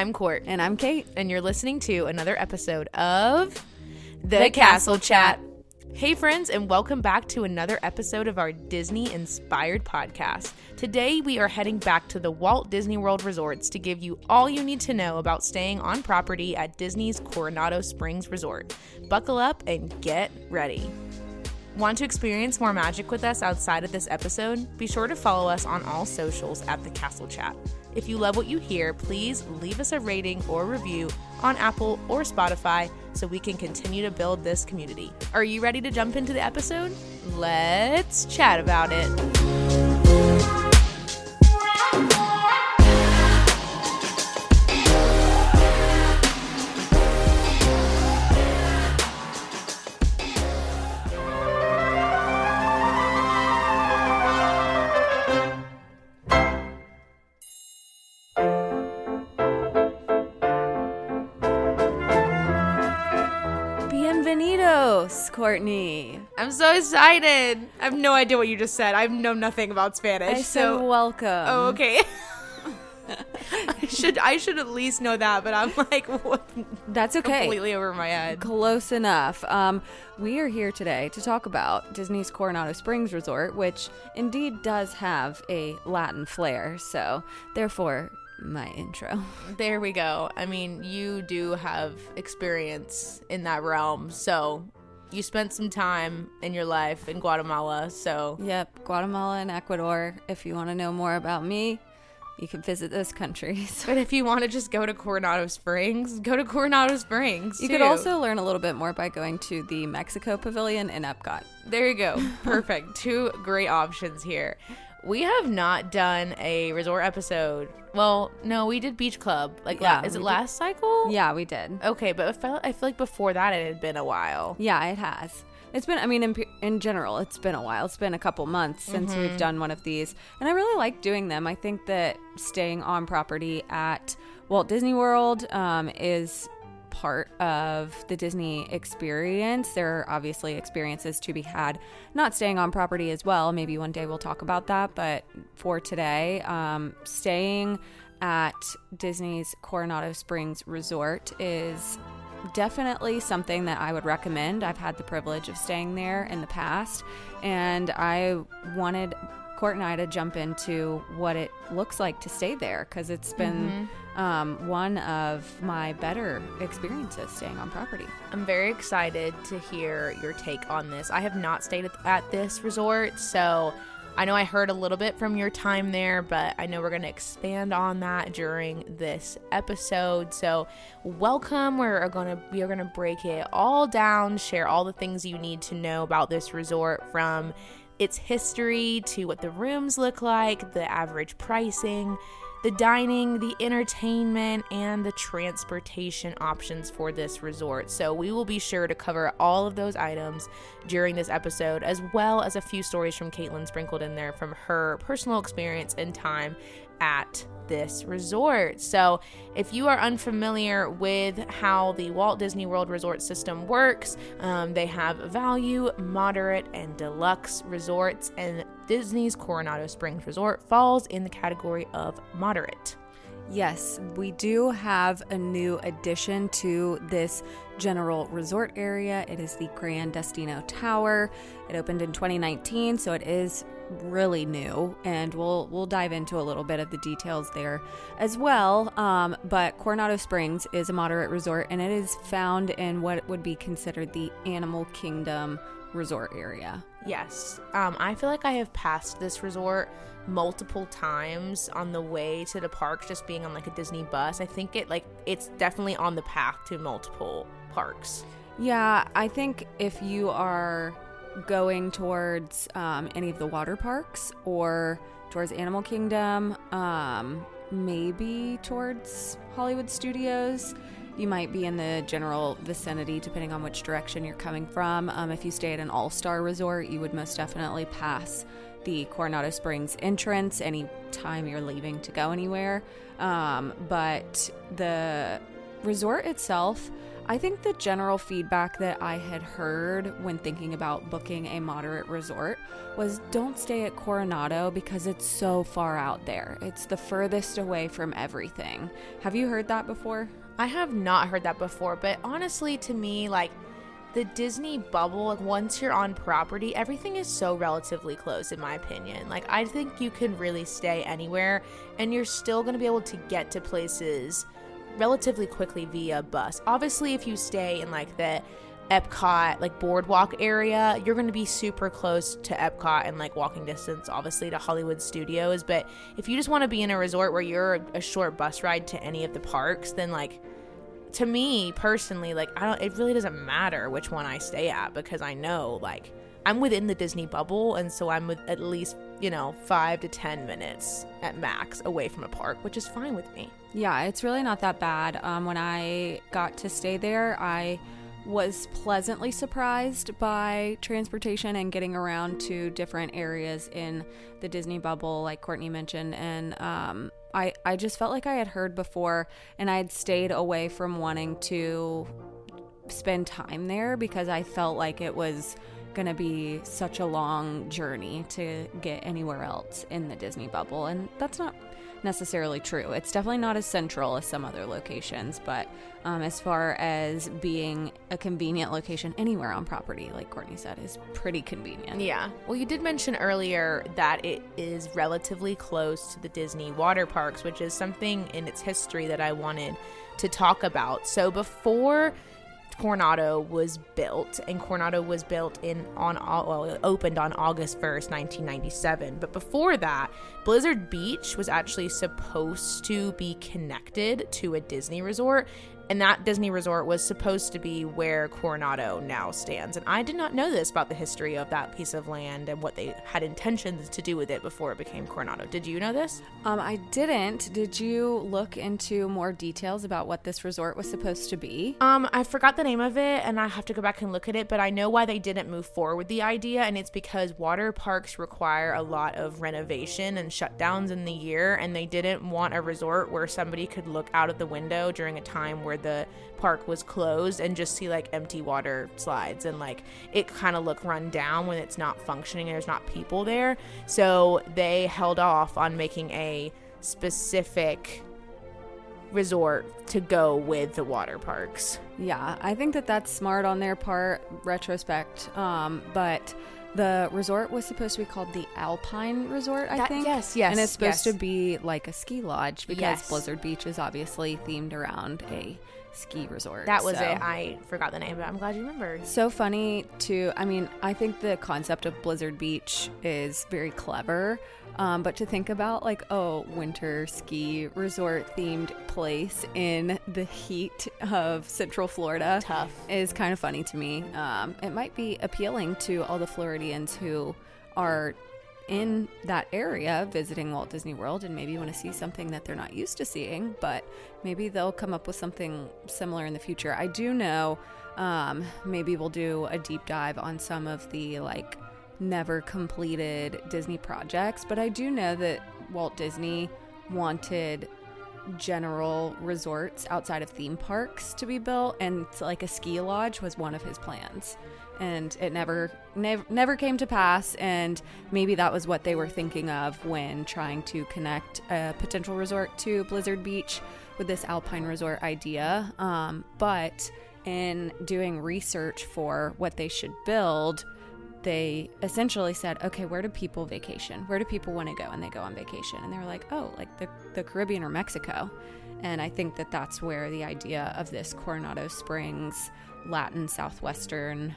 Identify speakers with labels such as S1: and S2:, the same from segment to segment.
S1: I'm Court,
S2: And I'm Kate.
S1: and you're listening to another episode of The,
S2: The
S1: Castle
S2: Castle
S1: Chat. Hey, friends, and welcome back to another episode of our Disney inspired podcast. Today, we are heading back to the Walt Disney World resorts to give you all you need to know about staying on property at Disney's Coronado Springs Resort. Buckle up and get ready. Want to experience more magic with us outside of this episode? Be sure to follow us on all socials at The Castle Chat. If you love what you hear, please leave us a rating or review on Apple or Spotify so we can continue to build this community. Are you ready to jump into the episode? Let's chat about it.
S2: Courtney.
S1: I'm so excited. I have no idea what you just said. I know nothing about Spanish.
S2: I
S1: so
S2: said welcome.
S1: Oh, okay. I should I should at least know that, but I'm like what,
S2: That's okay.
S1: completely over my head.
S2: Close enough. Um, we are here today to talk about Disney's Coronado Springs Resort, which indeed does have a Latin flair. So, therefore, my intro.
S1: There we go. I mean, you do have experience in that realm, so you spent some time in your life in Guatemala, so
S2: Yep, Guatemala and Ecuador. If you want to know more about me, you can visit those countries.
S1: but if you want to just go to Coronado Springs, go to Coronado Springs.
S2: You could also learn a little bit more by going to the Mexico Pavilion in Epcot.
S1: There you go. Perfect. Two great options here. We have not done a resort episode. Well, no, we did Beach Club. Like,
S2: Yeah,
S1: la- is it
S2: did.
S1: last cycle?
S2: Yeah, we did.
S1: Okay, but I felt I feel like before that it had been a while.
S2: Yeah, it has. It's been, I mean, in, in general, it's been a while. It's been a couple months since
S1: Mm-hmm.
S2: we've done one of these. And I really like doing them. I think that staying on property at Walt Disney World um, is part of the Disney experience. There are obviously experiences to be had not staying on property as well. Maybe one day we'll talk about that. But for today, um, staying at Disney's Coronado Springs Resort is definitely something that I would recommend. I've had the privilege of staying there in the past, and I wanted Court and I to jump into what it looks like to stay there because it's been um, one of my better experiences staying on property.
S1: I'm very excited to hear your take on this. I have not stayed at, at this resort, so I know I heard a little bit from your time there, but I know we're going to expand on that during this episode. So, welcome. We're going to we are going to break it all down, share all the things you need to know about this resort from its history to what the rooms look like, the average pricing, the dining, the entertainment, and the transportation options for this resort. So, we will be sure to cover all of those items during this episode, as well as a few stories from Caitlin sprinkled in there from her personal experience and time at this resort. So, if you are unfamiliar with how the Walt Disney World Resort system works, um, they have value, moderate, and deluxe resorts, and Disney's Coronado Springs Resort falls in the category of moderate.
S2: Yes, we do have a new addition to this general resort area. It is the Grand Destino Tower. It opened in 2019, so it is really new, and we'll we'll dive into a little bit of the details there as well. Um, but Coronado Springs is a moderate resort, and it is found in what would be considered the Animal Kingdom resort area.
S1: Yes. Um, I feel like I have passed this resort multiple times on the way to the park just being on like a Disney bus. I think it like it's definitely on the path to multiple parks.
S2: Yeah, I think if you are going towards um, any of the water parks or towards Animal Kingdom, um, maybe towards Hollywood Studios, you might be in the general vicinity depending on which direction you're coming from. Um, if you stay at an all star resort, you would most definitely pass the Coronado Springs entrance any time you're leaving to go anywhere. Um, but the resort itself, I think the general feedback that I had heard when thinking about booking a moderate resort was don't stay at Coronado because it's so far out there. It's the furthest away from everything. Have you heard that before?
S1: I have not heard that before, but honestly, to me, like the Disney bubble, like once you're on property, everything is so relatively close, in my opinion. Like, I think you can really stay anywhere and you're still going to be able to get to places relatively quickly via bus. Obviously, if you stay in like the Epcot, like boardwalk area, you're going to be super close to Epcot and like walking distance, obviously, to Hollywood Studios. But if you just want to be in a resort where you're a short bus ride to any of the parks, then like to me personally, like I don't, it really doesn't matter which one I stay at because I know like I'm within the Disney bubble, and so I'm with at least you know five to ten minutes at max away from a park, which is fine with me.
S2: Yeah, it's really not that bad. Um, when I got to stay there, I was pleasantly surprised by transportation and getting around to different areas in the Disney bubble, like Courtney mentioned, and um, I I just felt like I had heard before, and I had stayed away from wanting to spend time there because I felt like it was going to be such a long journey to get anywhere else in the Disney bubble, and that's not necessarily true. It's definitely not as central as some other locations, but um, as far as being a convenient location anywhere on property, like Courtney said, is pretty convenient.
S1: Yeah. Well, you did mention earlier that it is relatively close to the Disney water parks, which is something in its history that I wanted to talk about. So before Coronado was built, and Coronado was built in on well, opened on August 1st, 1997. But before that, Blizzard Beach was actually supposed to be connected to a Disney resort, and that Disney resort was supposed to be where Coronado now stands. And I did not know this about the history of that piece of land and what they had intentions to do with it before it became Coronado. Did you know this?
S2: Um, I didn't. Did you look into more details about what this resort was supposed to be?
S1: Um, I forgot the name of it, and I have to go back and look at it. But I know why they didn't move forward with the idea, and it's because water parks require a lot of renovation and shutdowns in the year, and they didn't want a resort where somebody could look out of the window during a time where the park was closed and just see like empty water slides and like it kind of look run down when it's not functioning and there's not people there. So they held off on making a specific resort to go with the water parks.
S2: Yeah, I think that that's smart on their part, retrospect. Um, but the resort was supposed to be called the Alpine Resort, I
S1: That-
S2: think.
S1: yes, yes,
S2: And it's supposed
S1: yes.
S2: to be like a ski lodge because
S1: Yes.
S2: Blizzard Beach is obviously themed around a ski resort.
S1: That was
S2: so.
S1: it. I forgot the name, but I'm glad you remembered.
S2: So funny to, I mean, I think the concept of Blizzard Beach is very clever. Um, but to think about, like, oh, winter ski resort themed place in the heat of Central Florida
S1: Tough.
S2: is kind of funny to me. Um, it might be appealing to all the Floridians who are in that area visiting Walt Disney World and maybe want to see something that they're not used to seeing, but maybe they'll come up with something similar in the future. I do know um, maybe we'll do a deep dive on some of the like never completed Disney projects, but I do know that Walt Disney wanted general resorts outside of theme parks to be built and like a ski lodge was one of his plans and it never never never came to pass and maybe that was what they were thinking of when trying to connect a potential resort to blizzard beach with this alpine resort idea um, but in doing research for what they should build they essentially said, okay, where do people vacation? Where do people want to go? And they go on vacation. And they were like, oh, like the, the Caribbean or Mexico. And I think that that's where the idea of this Coronado Springs Latin Southwestern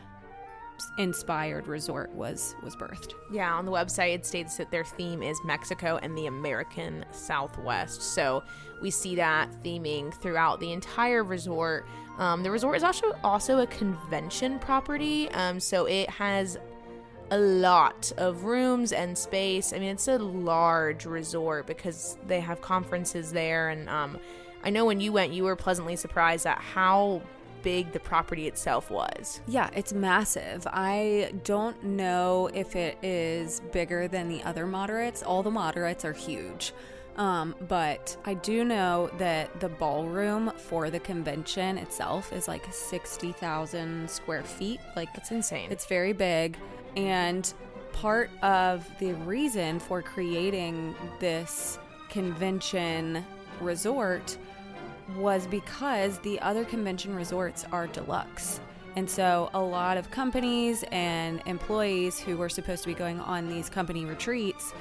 S2: inspired resort was was birthed.
S1: Yeah, on the website it states that their theme is Mexico and the American Southwest. So we see that theming throughout the entire resort. Um, the resort is also also a convention property, um, so it has a lot of rooms and space. I mean, it's a large resort because they have conferences there, and um, I know when you went, you were pleasantly surprised at how big the property itself was.
S2: Yeah, it's massive. I don't know if it is bigger than the other moderates. All the moderates are huge. Um, but I do know that the ballroom for the convention itself is like 60,000 square feet. Like,
S1: That's insane.
S2: it's very big. And part of the reason for creating this convention resort was because the other convention resorts are deluxe. And so a lot of companies and employees who were supposed to be going on these company retreats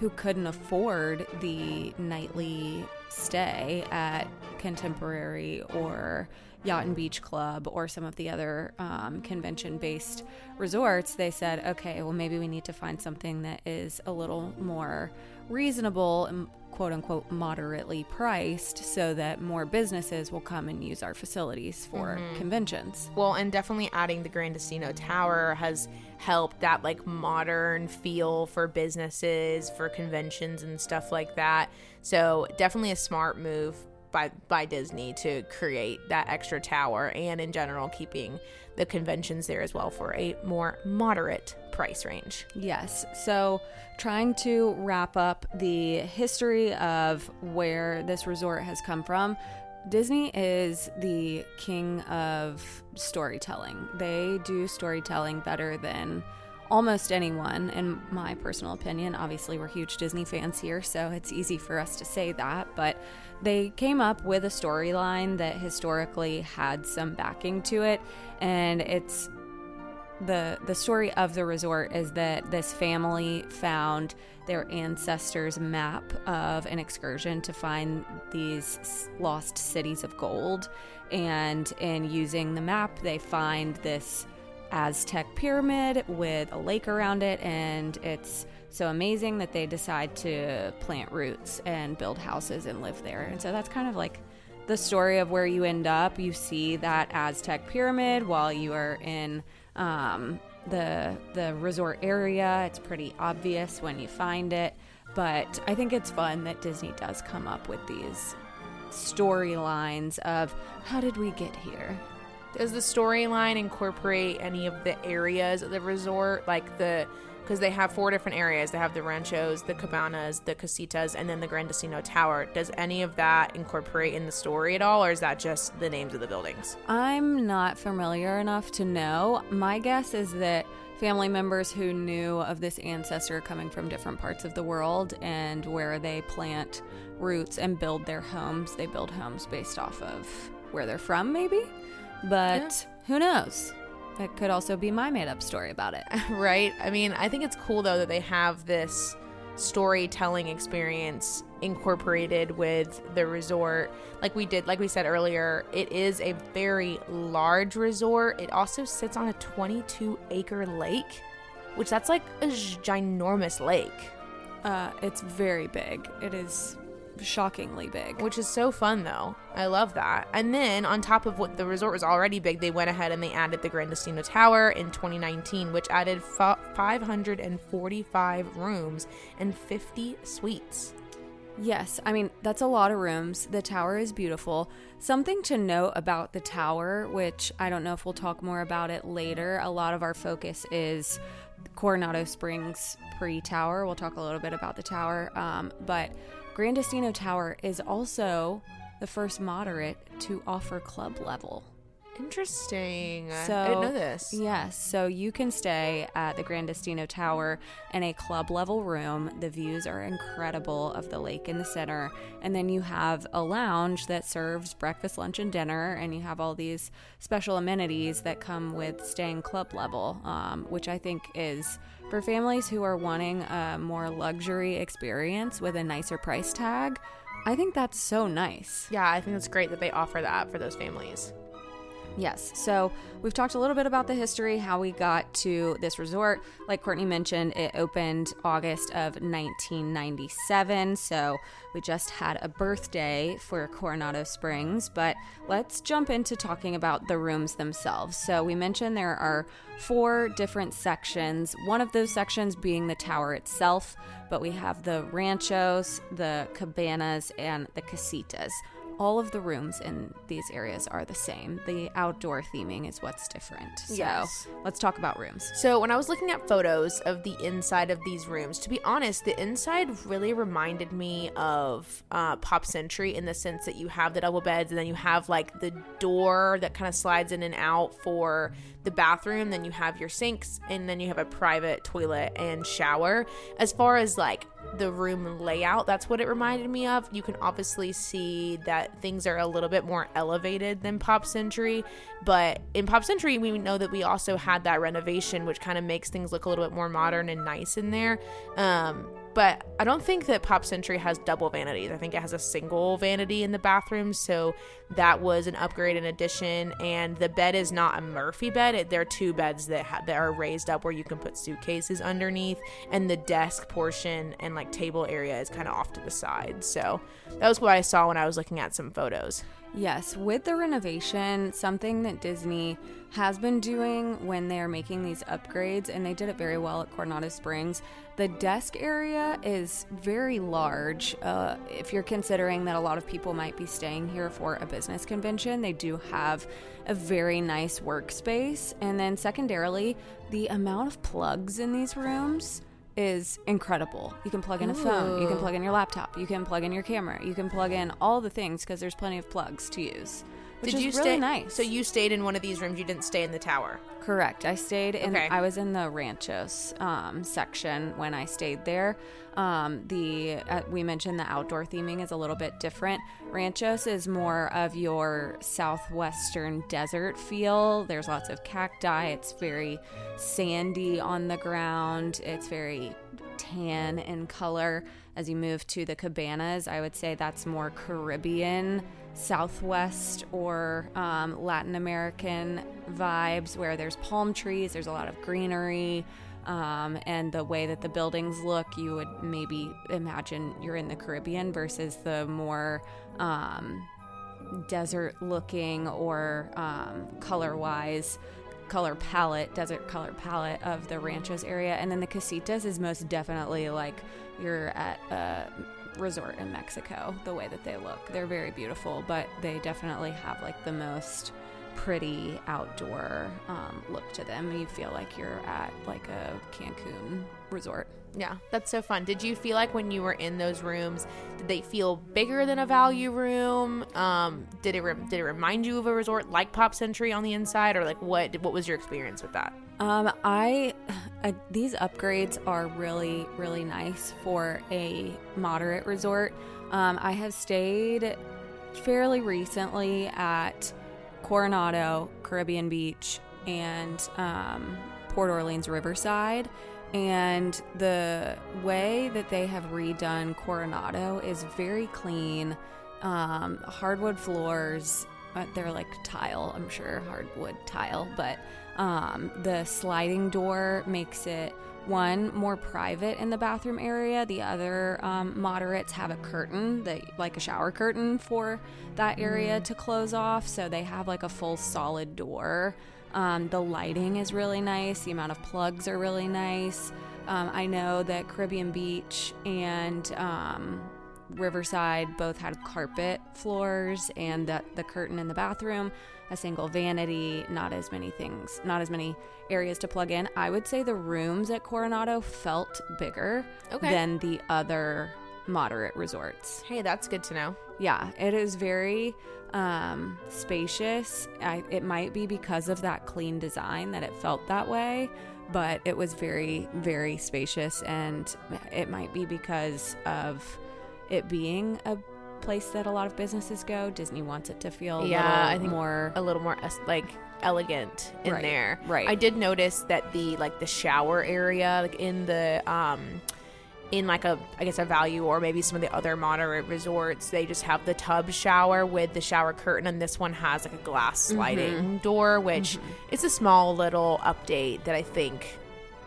S2: who couldn't afford the nightly stay at Contemporary or Yacht and Beach Club or some of the other um, convention based resorts, they said, okay, well, maybe we need to find something that is a little more reasonable and quote unquote moderately priced so that more businesses will come and use our facilities for conventions.
S1: Well, and definitely adding the Grand Destino Tower has helped that like modern feel for businesses, for conventions and stuff like that. So, definitely a smart move by by Disney to create that extra tower and in general keeping the conventions there as well for a more moderate price range.
S2: Yes. So, trying to wrap up the history of where this resort has come from, Disney is the king of storytelling. They do storytelling better than almost anyone, in my personal opinion. Obviously, we're huge Disney fans here, so it's easy for us to say that. But they came up with a storyline that historically had some backing to it, and it's the the story of the resort is that this family found their ancestors' map of an excursion to find these lost cities of gold, and in using the map, they find this Aztec pyramid with a lake around it, and it's so amazing that they decide to plant roots and build houses and live there. And so that's kind of like the story of where you end up. You see that Aztec pyramid while you are in um, the the resort area. It's pretty obvious when you find it, but I think it's fun that Disney does come up with these storylines of how did we get here?
S1: Does the storyline incorporate any of the areas of the resort, like the because they have four different areas. They have the ranchos, the cabanas, the casitas, and then the Grand Destino Tower. Does any of that incorporate in the story at all, or is that just the names of the buildings?
S2: I'm not familiar enough to know. My guess is that family members who knew of this ancestor coming from different parts of the world and where they plant roots and build their homes, they build homes based off of where they're from, maybe. But who knows? It could also be my made up story about it.
S1: right? I mean, I think it's cool though that they have this storytelling experience incorporated with the resort. Like we did, like we said earlier, it is a very large resort. It also sits on a 22 acre lake, which that's like a ginormous lake.
S2: Uh, it's very big. It is shockingly big.
S1: which is so fun though. I love that. And then on top of what the resort was already big, they went ahead and they added the Grand Destino Tower in 2019, which added fa- 545 rooms and 50 suites.
S2: Yes, I mean, that's a lot of rooms. The tower is beautiful. Something to note about the tower, which I don't know if we'll talk more about it later. A lot of our focus is Coronado Springs pre tower. We'll talk a little bit about the tower. Um, but Grand Destino Tower is also the first moderate to offer club level.
S1: Interesting.
S2: So
S1: I didn't know this.
S2: Yes, so you can stay at the Grand Destino Tower in a club level room. The views are incredible of the lake in the center, and then you have a lounge that serves breakfast, lunch, and dinner, and you have all these special amenities that come with staying club level, um, which I think is for families who are wanting a more luxury experience with a nicer price tag. I think that's so nice.
S1: Yeah, I think it's great that they offer that for those families.
S2: Yes. So we've talked a little bit about the history, how we got to this resort. Like Courtney mentioned, it opened August of 1997. So we just had a birthday for Coronado Springs. But let's jump into talking about the rooms themselves. So we mentioned there are four different sections, one of those sections being the tower itself, but we have the ranchos, the cabanas, and the casitas. All of the rooms in these areas are the same. The outdoor theming is what's different. So
S1: Yes.
S2: let's talk about rooms.
S1: So when I was looking at photos of the inside of these rooms, to be honest, the inside really reminded me of uh, Pop Century in the sense that you have the double beds and then you have like the door that kind of slides in and out for the bathroom. Then you have your sinks and then you have a private toilet and shower. As far as like the room layout, that's what it reminded me of. You can obviously see that things are a little bit more elevated than Pop Century, but in Pop Century, we know that we also had that renovation, which kind of makes things look a little bit more modern and nice in there. Um, but I don't think that Pop Century has double vanities. I think it has a single vanity in the bathroom, so that was an upgrade and addition. And the bed is not a Murphy bed; it, there are two beds that ha- that are raised up where you can put suitcases underneath, and the desk portion and like table area is kind of off to the side. So that was what I saw when I was looking at some photos.
S2: Yes, with the renovation, something that Disney has been doing when they're making these upgrades, and they did it very well at Coronado Springs, the desk area is very large. Uh, if you're considering that a lot of people might be staying here for a business convention, they do have a very nice workspace. And then, secondarily, the amount of plugs in these rooms is incredible. You can plug in a phone, you can plug in your laptop, you can plug in your camera, you can plug in all the things because there's plenty of plugs to use. Which
S1: Did you
S2: really
S1: stay?
S2: nice?
S1: So you stayed in one of these rooms. You didn't stay in the tower.
S2: Correct. I stayed in.
S1: Okay.
S2: I was in the Ranchos um, section when I stayed there. Um, the uh, we mentioned the outdoor theming is a little bit different. Ranchos is more of your southwestern desert feel. There's lots of cacti. It's very sandy on the ground. It's very tan in color. As you move to the cabanas, I would say that's more Caribbean, Southwest, or um, Latin American vibes where there's palm trees, there's a lot of greenery, um, and the way that the buildings look, you would maybe imagine you're in the Caribbean versus the more. Um, desert looking or um, color wise color palette desert color palette of the ranchos area and then the casitas is most definitely like you're at a resort in mexico the way that they look they're very beautiful but they definitely have like the most pretty outdoor um, look to them you feel like you're at like a cancun resort
S1: Yeah, that's so fun. Did you feel like when you were in those rooms, did they feel bigger than a value room? Um, did it re- did it remind you of a resort like Pop Century on the inside, or like what what was your experience with that?
S2: Um, I uh, these upgrades are really really nice for a moderate resort. Um, I have stayed fairly recently at Coronado, Caribbean Beach, and um, Port Orleans Riverside. And the way that they have redone Coronado is very clean. Um, hardwood floors, uh, they're like tile, I'm sure, hardwood tile, but um, the sliding door makes it one more private in the bathroom area. The other um, moderates have a curtain, that, like a shower curtain for that area to close off. So they have like a full solid door. Um, the lighting is really nice. The amount of plugs are really nice. Um, I know that Caribbean Beach and um, Riverside both had carpet floors and the, the curtain in the bathroom, a single vanity, not as many things, not as many areas to plug in. I would say the rooms at Coronado felt bigger
S1: Okay.
S2: than the other moderate resorts.
S1: Hey, that's good to know.
S2: Yeah, it is very um, spacious. I, it might be because of that clean design that it felt that way, but it was very, very spacious. And it might be because of it being a place that a lot of businesses go. Disney wants it to feel
S1: Yeah,
S2: a little
S1: I think
S2: more.
S1: A little more like elegant in
S2: Right,
S1: there.
S2: right.
S1: I did notice that the like the shower area, like in the um in like a I guess a value or maybe some of the other moderate resorts, they just have the tub shower with the shower curtain, and this one has like a glass sliding
S2: Mm-hmm.
S1: door, which it's a small little update that I think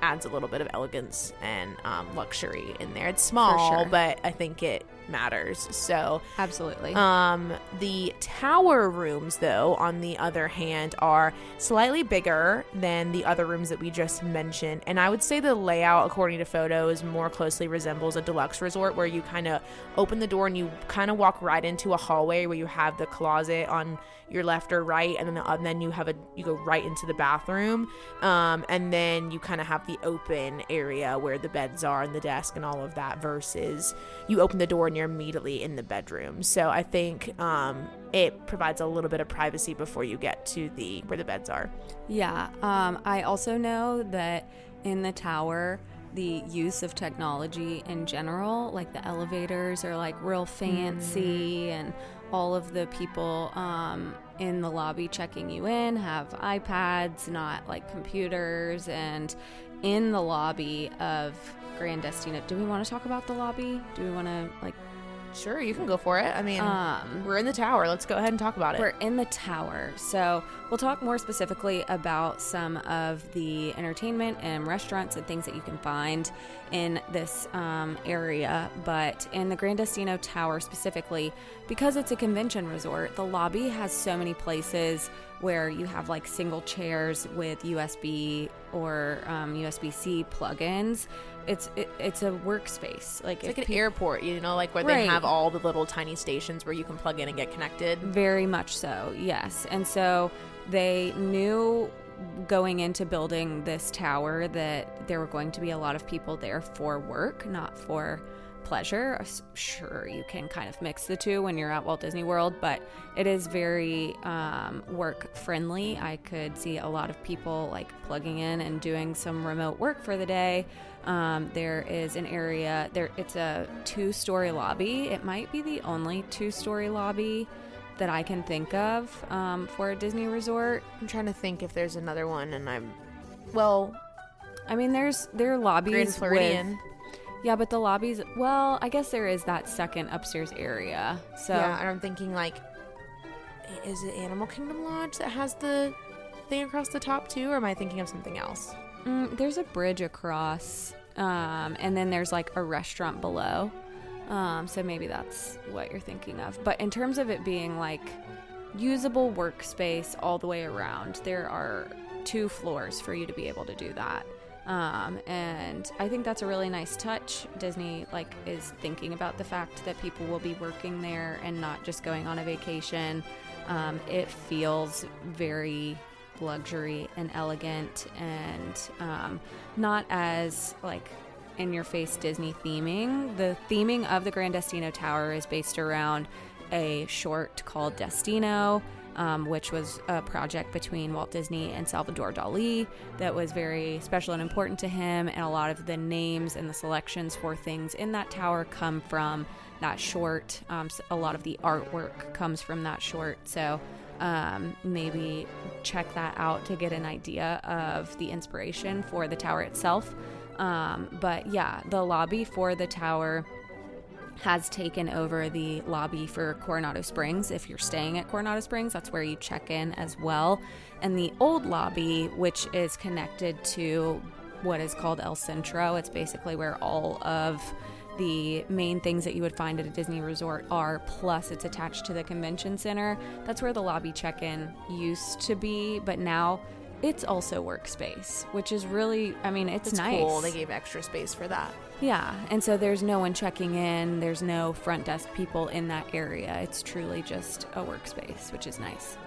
S1: adds a little bit of elegance and um, luxury in there. It's small,
S2: sure.
S1: but I think it matters. So
S2: Absolutely.
S1: um, the tower rooms, though, on the other hand, are slightly bigger than the other rooms that we just mentioned. And I would say the layout, according to photos, more closely resembles a deluxe resort where you kind of open the door and you kind of walk right into a hallway where you have the closet on your left or right, and then the, and then you have a you go right into the bathroom, um, and then you kind of have the open area where the beds are and the desk and all of that. Versus you open the door and you're immediately in the bedroom. So I think um, it provides a little bit of privacy before you get to the where the beds are.
S2: Yeah. Um, I also know that in the tower, the use of technology in general, like the elevators are like real fancy, and all of the people um, in the lobby checking you in have iPads, not like computers. And in the lobby of Grand Destino, do we want to talk about the lobby? Do we want to like
S1: Sure, you can go for it. I mean,
S2: um,
S1: we're in the tower. Let's go ahead and talk about it.
S2: We're in the tower. So we'll talk more specifically about some of the entertainment and restaurants and things that you can find in this um, area. But in the Grand Destino Tower specifically, because it's a convention resort, the lobby has so many places where you have like single chairs with USB or um, USB C plugins. It's it, it's a workspace. Like
S1: It's like an
S2: pe-
S1: airport, you know, like where they have all the little tiny stations where you can plug in and get connected.
S2: Very much so, yes. And so they knew going into building this tower that there were going to be a lot of people there for work, not for pleasure. Sure, you can kind of mix the two when you're at Walt Disney World, but it is very um, work friendly. I could see a lot of people like plugging in and doing some remote work for the day. Um, there is an area there. It's a two-story lobby. It might be the only two-story lobby that I can think of um, for a Disney resort.
S1: I'm trying to think if there's another one, and I'm, well,
S2: I mean, there's there are lobbies
S1: Grand
S2: with-
S1: Floridian.
S2: Yeah, but the lobbies. Well, I guess there is that second upstairs area. So
S1: yeah, and I'm thinking like, is it Animal Kingdom Lodge that has the thing across the top too, or am I thinking of something else?
S2: mm, there's a bridge across, um, and then there's like a restaurant below. Um, so maybe that's what you're thinking of. But in terms of it being like usable workspace all the way around, there are two floors for you to be able to do that. Um, and I think that's a really nice touch. Disney like is thinking about the fact that people will be working there and not just going on a vacation. Um, it feels very luxury and elegant and um, not as like in your face Disney theming. The theming of the Grand Destino Tower is based around a short called Destino, um, which was a project between Walt Disney and Salvador Dali that was very special and important to him. And a lot of the names and the selections for things in that tower come from that short. Um, a lot of the artwork comes from that short. So um, maybe check that out to get an idea of the inspiration for the tower itself. Um, but yeah, the lobby for the tower has taken over the lobby for Coronado Springs. If you're staying at Coronado Springs, that's where you check in as well. And the old lobby, which is connected to what is called El Centro, it's basically where all of the main things that you would find at a Disney resort are, plus it's attached to the convention center. That's where the lobby check in used to be, but now it's also workspace, which is really, I mean, it's
S1: It's
S2: nice.
S1: cool. They gave extra space for that.
S2: Yeah, and so there's no one checking in, there's no front desk people in that area. It's truly just a workspace, which is nice.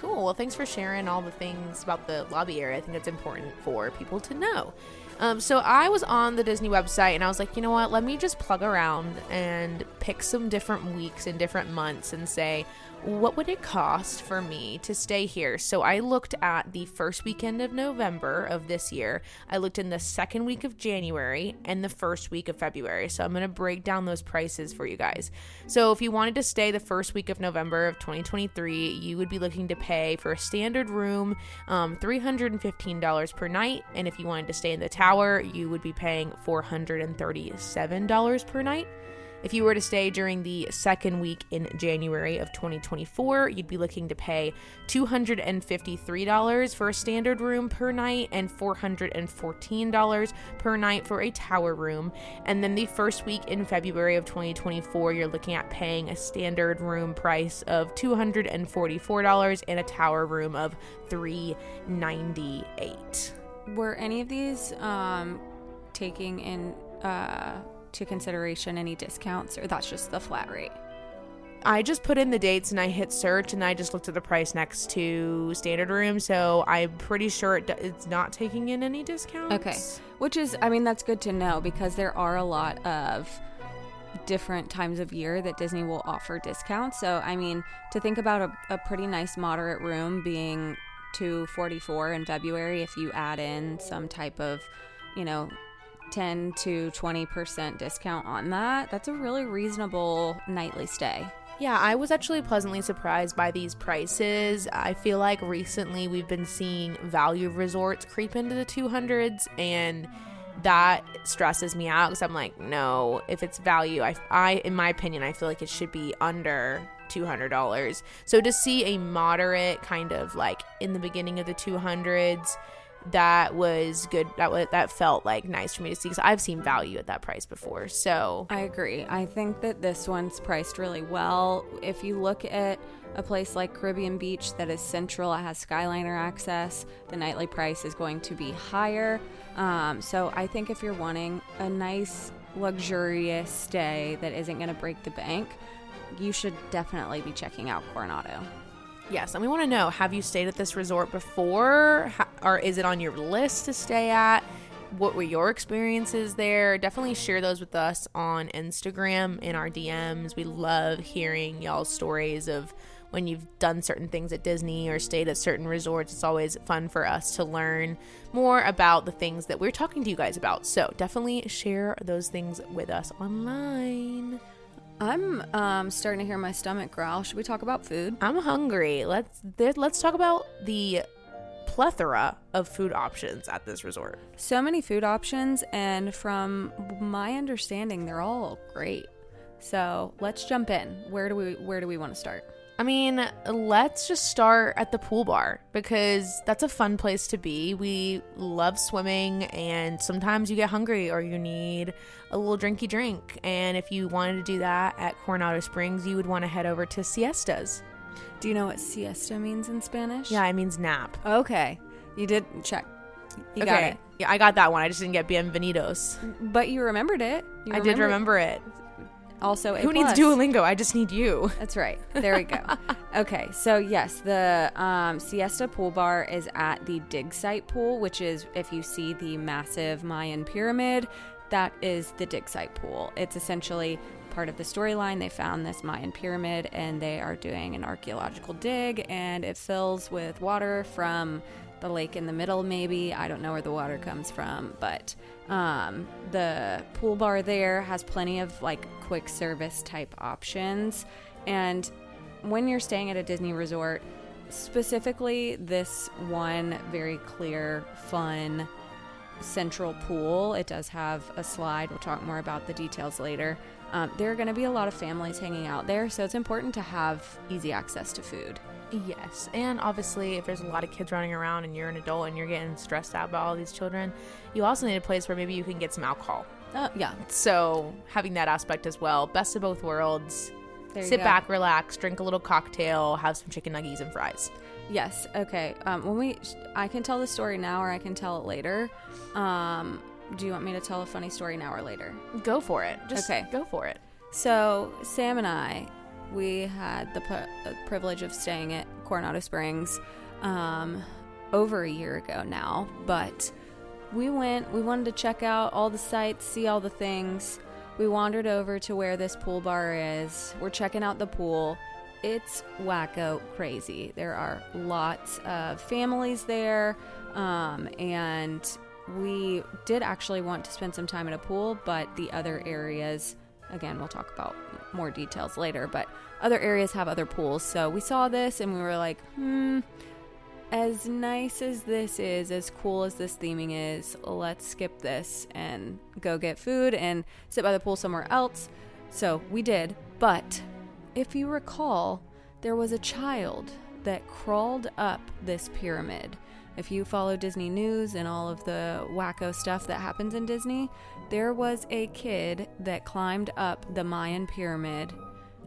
S1: Cool. Well, thanks for sharing all the things about the lobby area. I think it's important for people to know. Um, so I was on the Disney website and I was like, you know what? Let me just plug around and pick some different weeks and different months and say, what would it cost for me to stay here? So I looked at the first weekend of November of this year. I looked in the second week of January and the first week of February. So I'm going to break down those prices for you guys. So if you wanted to stay the first week of November of 2023, you would be looking to pay for a standard room um, $315 per night. And if you wanted to stay in the tower, you would be paying $437 per night. If you were to stay during the second week in January of 2024, you'd be looking to pay $253 for a standard room per night and $414 per night for a tower room. And then the first week in February of 2024, you're looking at paying a standard room price of $244 and a tower room of 398.
S2: Were any of these um, taking in uh, to consideration any discounts, or that's just the flat rate?
S1: I just put in the dates and I hit search and I just looked at the price next to standard room. So I'm pretty sure it, it's not taking in any discounts.
S2: Okay. Which is, I mean, that's good to know because there are a lot of different times of year that Disney will offer discounts. So, I mean, to think about a, a pretty nice moderate room being 244 in February, if you add in some type of, you know, 10 to 20% discount on that, that's a really reasonable nightly stay.
S1: Yeah, I was actually pleasantly surprised by these prices. I feel like recently we've been seeing value resorts creep into the 200s and that stresses me out because I'm like, no, if it's value, I, I, in my opinion, I feel like it should be under $200. So to see a moderate kind of like in the beginning of the 200s, that was good that was that felt like nice for me to see because i've seen value at that price before so.
S2: I agree. I think that this one's priced really well. If you look at a place like caribbean beach that is central it has skyliner access the nightly price is going to be higher. Um, so i think if you're wanting a nice luxurious stay that isn't going to break the bank you should definitely be checking out coronado
S1: Yes, and we want to know have you stayed at this resort before? or is it on your list to stay at? What were your experiences there? Definitely share those with us on Instagram in our DMs. We love hearing y'all's stories of when you've done certain things at Disney or stayed at certain resorts. It's always fun for us to learn more about the things that we're talking to you guys about. So definitely share those things with us online.
S2: I'm um, starting to hear my stomach growl. Should we talk about food?
S1: I'm hungry. Let's let's talk about the plethora of food options at this resort.
S2: So many food options, and from my understanding, they're all great. So let's jump in. Where do we where do we want to start?
S1: I mean, let's just start at the pool bar because that's a fun place to be. We love swimming, and sometimes you get hungry or you need a little drinky drink. And if you wanted to do that at Coronado Springs, you would want to head over to Siestas.
S2: Do you know what siesta means in Spanish?
S1: Yeah, it means nap.
S2: Okay. You did check. You
S1: okay.
S2: got it.
S1: Yeah, I got that one. I just didn't get bienvenidos.
S2: But you remembered it. You
S1: I did remember it
S2: also
S1: who needs Duolingo? I just need you.
S2: That's right. There we go. okay, so yes, the um, Siesta Pool Bar is at the dig site pool, which is if you see the massive Mayan pyramid, that is the dig site pool. It's essentially part of the storyline. They found this Mayan pyramid and they are doing an archaeological dig, and it fills with water from the lake in the middle, maybe. I don't know where the water comes from, but um, the pool bar there has plenty of like quick service type options. And when you're staying at a Disney resort, specifically this one very clear, fun, central pool, it does have a slide. We'll talk more about the details later. Um, there are going to be a lot of families hanging out there, so it's important to have easy access to food.
S1: Yes, and obviously, if there's a lot of kids running around and you're an adult and you're getting stressed out by all these children, you also need a place where maybe you can get some alcohol.
S2: Uh, yeah.
S1: So having that aspect as well, best of both worlds. Sit
S2: go.
S1: back, relax, drink a little cocktail, have some chicken nuggets and fries.
S2: Yes. Okay. Um, when we, I can tell the story now, or I can tell it later. Um, do you want me to tell a funny story now or later?
S1: Go for it. Just
S2: okay.
S1: Go for it.
S2: So Sam and I, we had the uh, privilege of staying at Coronado Springs um, over a year ago now, but we went, we wanted to check out all the sites, see all the things. We wandered over to where this pool bar is. We're checking out the pool. It's wacko crazy. There are lots of families there, um, and we did actually want to spend some time at a pool, but the other areas, again, we'll talk about more details later, but other areas have other pools. So we saw this and we were like, hmm, as nice as this is, as cool as this theming is, let's skip this and go get food and sit by the pool somewhere else. So we did, but if you recall, there was a child that crawled up this pyramid. If you follow Disney news and all of the wacko stuff that happens in Disney, there was a kid that climbed up the Mayan pyramid.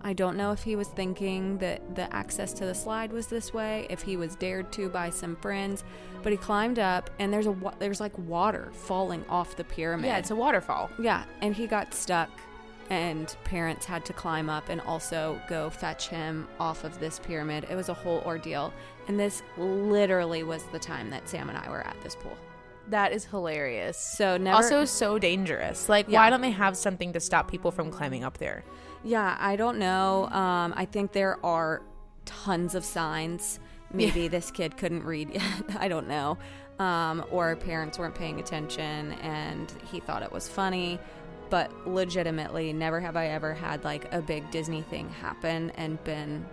S2: I don't know if he was thinking that the access to the slide was this way, if he was dared to by some friends, but he climbed up and there's a there's like water falling off the pyramid.
S1: Yeah, it's a waterfall.
S2: Yeah, and he got stuck, and parents had to climb up and also go fetch him off of this pyramid. It was a whole ordeal. And this literally was the time that Sam and I were at this pool.
S1: That is hilarious.
S2: So never
S1: Also, so dangerous. Like,
S2: Yeah.
S1: why don't they have something to stop people from climbing up there?
S2: Yeah, I don't know. Um, I think there are tons of signs. Maybe this kid couldn't read yet. I don't know. Um, or parents weren't paying attention and he thought it was funny. But legitimately, never have I ever had like a big Disney thing happen and been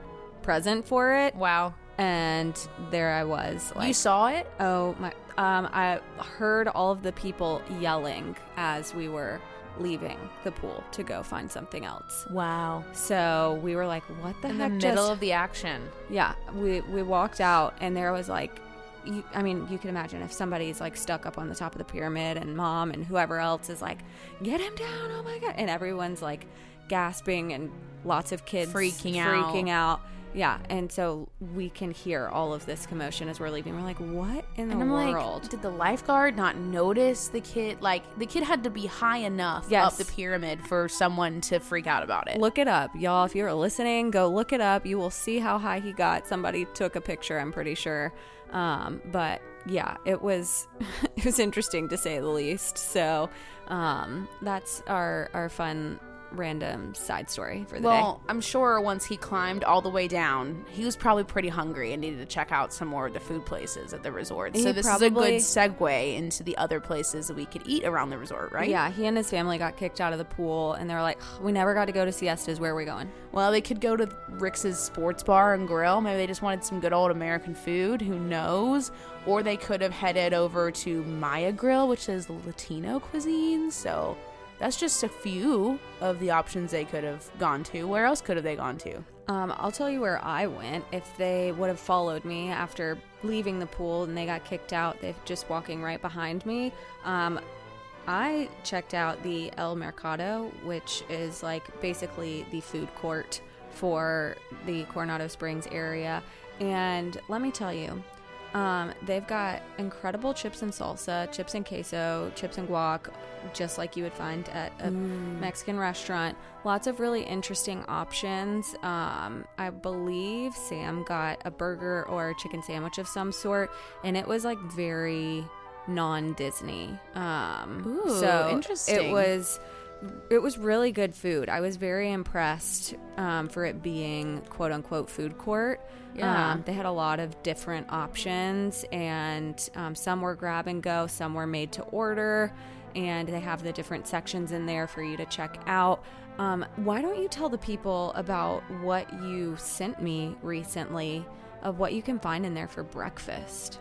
S2: present for it.
S1: Wow.
S2: And there I was. Like,
S1: you saw it?
S2: Oh my! Um, I heard all of the people yelling as we were leaving the pool to go find something else.
S1: Wow.
S2: So we were like, "What the heck?"
S1: In the middle
S2: just-"
S1: of the action.
S2: yeah, we we walked out, and there was like, you, I mean, you can imagine if somebody's like stuck up on the top of the pyramid, and mom and whoever else is like, "Get him down!" Oh my god! And everyone's like gasping, and lots of kids
S1: Freaking out.
S2: freaking out. Yeah, and so we can hear all of this commotion as we're leaving. We're like, "What in
S1: And
S2: the
S1: I'm
S2: world?"
S1: like, did the lifeguard not notice the kid? Like, the kid had to be high enough
S2: Yes.
S1: up the pyramid for someone to freak out about it.
S2: Look it up, y'all. If you're listening, go look it up. You will see how high he got. Somebody took a picture, I'm pretty sure. Um, but yeah, it was it was interesting to say the least. So um, that's our our fun random side story for the
S1: Well, I'm sure once he climbed all the way down, he was probably pretty hungry and needed to check out some more of the food places at the resort.
S2: He
S1: so this
S2: probably-
S1: is a good segue into the other places that we could eat around the resort, right?
S2: Yeah, he and his family got kicked out of the pool, and they were like, "We never got to go to siestas. Where are we going?"
S1: Well, they could go to Rix sports bar and grill. Maybe they just wanted some good old American food. Who knows? Or they could have headed over to Maya Grill, which is Latino cuisine. So that's just a few of the options they could have gone to. Where else could have they gone to?
S2: Um, I'll tell you where I went. If they would have followed me after leaving the pool and they got kicked out, they're just walking right behind me. Um, I checked out the El Mercado, which is like basically the food court for the Coronado Springs area. And let me tell you, um, they've got incredible chips and salsa, chips and queso, chips and guac, just like you would find at a Mexican restaurant. Lots of really interesting options. Um, I believe Sam got a burger or a chicken sandwich of some sort, and it was like very non-Disney. Um,
S1: Ooh,
S2: so
S1: interesting.
S2: It was it was really good food. I was very impressed um, for it being quote unquote food court.
S1: Yeah.
S2: Um, they had a lot of different options, and um, some were grab and go, some were made to order, and they have the different sections in there for you to check out. Um, why don't you tell the people about what you sent me recently of what you can find in there for breakfast?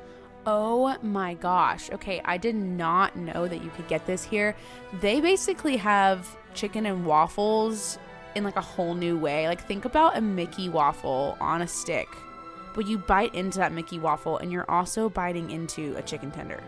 S1: Oh my gosh. Okay, I did not know that you could get this here. They basically have chicken and waffles in like a whole new way. Like think about a Mickey waffle on a stick. But you bite into that Mickey waffle and you're also biting into a chicken tender.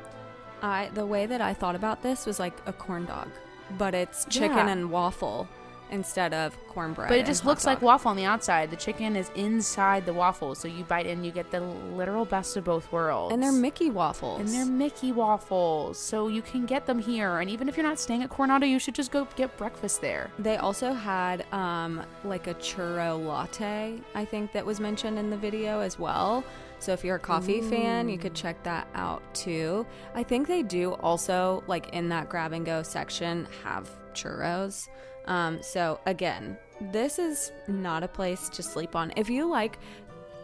S2: I the way that I thought about this was like a corn dog, but it's chicken
S1: Yeah.
S2: and waffle instead of cornbread.
S1: But it just looks like waffle on the outside. The chicken is inside the waffle, so you bite in, you get the literal best of both worlds.
S2: and they're Mickey waffles.
S1: and they're Mickey waffles, so you can get them here. And even if you're not staying at Coronado, you should just go get breakfast there.
S2: They also had um, like a churro latte, I think that was mentioned in the video as well. So if you're a coffee fan, you could check that out too. I think they do also, like in that grab and go section, have churros. Um, so again, this is not a place to sleep on. If you like,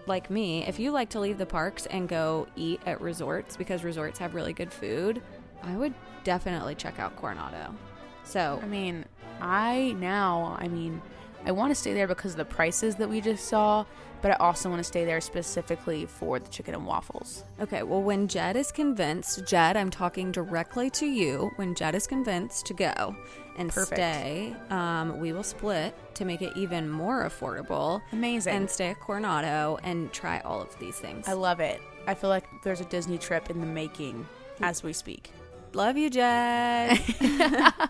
S2: like me, if you like to leave the parks and go eat at resorts because resorts have really good food, I would definitely check out Coronado. So
S1: I mean, I now, I mean, I want to stay there because of the prices that we just saw, but I also want to stay there specifically for the chicken and waffles.
S2: Okay, well, when Jed is convinced, Jed, I'm talking directly to you. When Jed is convinced to go and
S1: Perfect.
S2: stay, um, we will split to make it even more affordable.
S1: Amazing.
S2: And stay at Coronado and try all of these things.
S1: I love it. I feel like there's a Disney trip in the making as we speak.
S2: love you, Jed.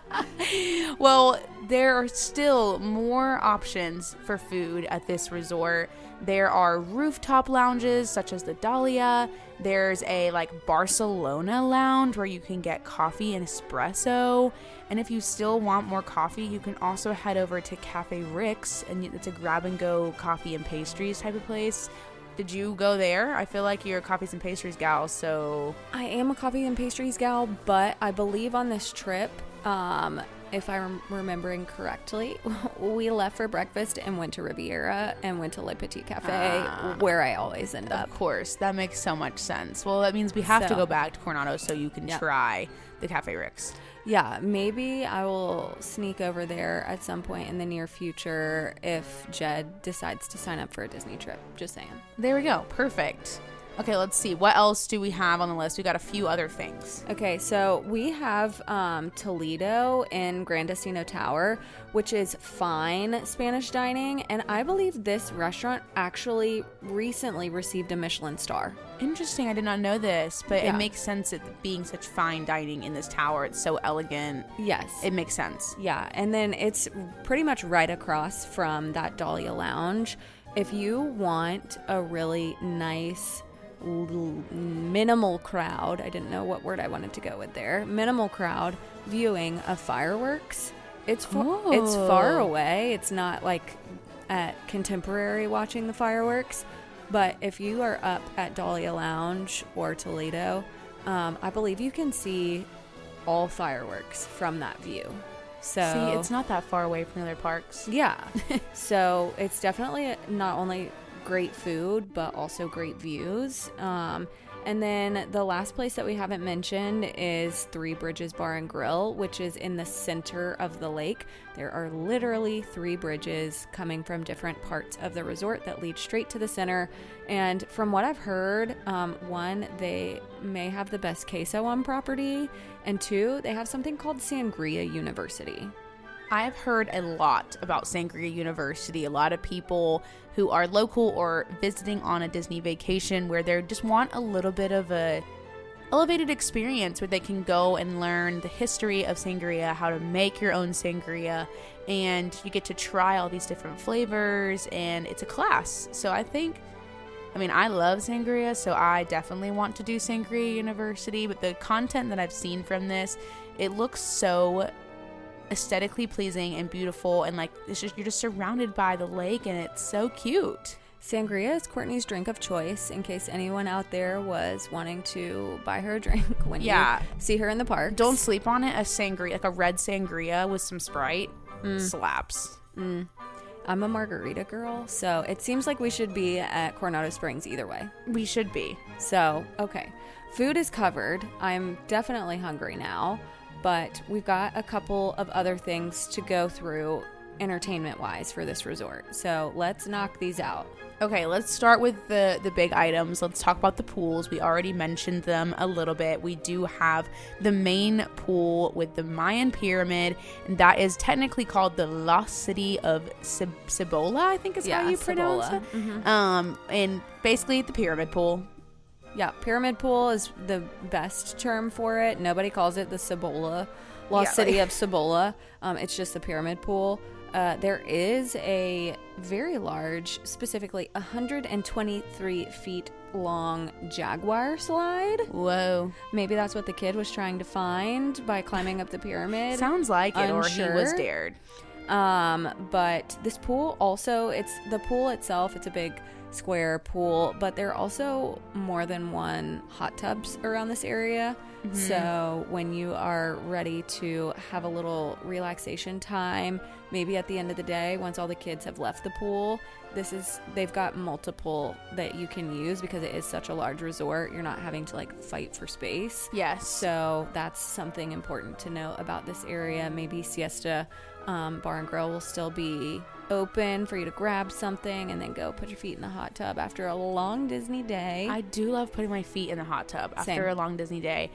S1: Well, there are still more options for food at this resort. There are rooftop lounges such as the Dahlia. There's a like Barcelona lounge where you can get coffee and espresso. And if you still want more coffee, you can also head over to Cafe Rix and it's a grab and go coffee and pastries type of place. Did you go there? I feel like you're a coffees and pastries gal, so
S2: I am a coffee and pastries gal, but I believe on this trip, um, if I'm remembering correctly, we left for breakfast and went to Riviera and went to Le Petit Cafe,
S1: Ah.
S2: where I always end up.
S1: Of course, that makes so much sense. Well, that means we have to go back to Coronado so you can
S2: Yeah.
S1: try the Cafe Rix.
S2: Yeah, maybe I will sneak over there at some point in the near future if Jed decides to sign up for a Disney trip. Just saying.
S1: There we go. Perfect. Okay, let's see. What else do we have on the list? We got a few other things.
S2: Okay, so we have um, Toledo in Grand Destino Tower, which is fine Spanish dining, and I believe this restaurant actually recently received a Michelin star.
S1: Interesting. I did not know this, but
S2: Yeah.
S1: it makes sense it being such fine dining in this tower. It's so elegant.
S2: Yes.
S1: It makes sense.
S2: Yeah, and then it's pretty much right across from that Dahlia Lounge. If you want a really nice, l- minimal crowd, I didn't know what word I wanted to go with there. Minimal crowd viewing of fireworks. It's fa- it's far
S1: Oh.
S2: away. It's not like at contemporary watching the fireworks, but if you are up at Dahlia Lounge or Toledo, um, I believe you can see all fireworks from that view. So
S1: See, it's not that far away from the other parks.
S2: yeah. so it's definitely not only great food, but also great views. Um, and then the last place that we haven't mentioned is Three Bridges Bar and Grill, which is in the center of the lake. There are literally three bridges coming from different parts of the resort that lead straight to the center. And from what I've heard, um, one, they may have the best queso on property, and two, they have something called Sangria University.
S1: I've heard a lot about Sangria University. A lot of people who are local or visiting on a Disney vacation where they just want a little bit of a elevated experience where they can go and learn the history of sangria, how to make your own sangria, and you get to try all these different flavors and it's a class. So I think I mean, I love sangria, so I definitely want to do Sangria University, but the content that I've seen from this, it looks so aesthetically pleasing and beautiful and like it's just you're just surrounded by the lake and it's so cute.
S2: Sangria is Courtney's drink of choice in case anyone out there was wanting to buy her a drink when
S1: Yeah.
S2: you see her in the park.
S1: Don't sleep on it. A sangria, like a red sangria with some Sprite, mm. slaps. Mm.
S2: I'm a margarita girl, so it seems like we should be at Coronado Springs either way.
S1: We should be.
S2: So, okay. Food is covered. I'm definitely hungry now, but we've got a couple of other things to go through entertainment wise for this resort. So, let's knock these out.
S1: Okay, let's start with the the big items. Let's talk about the pools. We already mentioned them a little bit. We do have the main pool with the Mayan pyramid, and that is technically called the Lost City of Cibola. I think is how
S2: Yeah,
S1: you pronounce
S2: Cibola.
S1: it. Um, and basically the pyramid pool.
S2: Yeah, pyramid pool is the best term for it. Nobody calls it the Cibola, Lost
S1: Yeah,
S2: City
S1: like-
S2: of Cibola. Um, it's just the pyramid pool. Uh, there is a very large, specifically 123 feet long jaguar slide.
S1: Whoa,
S2: Maybe that's what the kid was trying to find by climbing up the pyramid.
S1: sounds like it, or he was dared.
S2: Um, but this pool also, it's the pool itself, it's a big square pool, but there are also more than one hot tubs around this area. So when you are ready to have a little relaxation time, maybe at the end of the day, once all the kids have left the pool, this is they've got multiple that you can use because it is such a large resort. You're not having to like fight for space.
S1: Yes.
S2: So that's something important to know about this area. Maybe Siesta um, Bar and Grill will still be open for you to grab something and then go put your feet in the hot tub after a long Disney day.
S1: I do love putting my feet in the hot tub after
S2: Same.
S1: a long Disney day.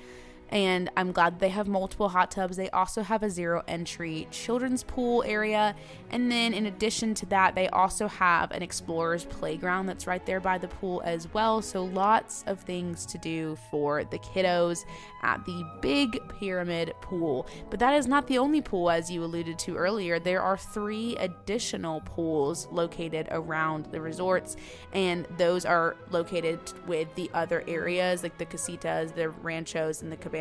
S1: And I'm glad they have multiple hot tubs. They also have a zero entry children's pool area. And then, in addition to that, they also have an explorer's playground that's right there by the pool as well. So, lots of things to do for the kiddos at the big pyramid pool. But that is not the only pool, as you alluded to earlier. There are three additional pools located around the resorts, and those are located with the other areas like the casitas, the ranchos, and the cabanas.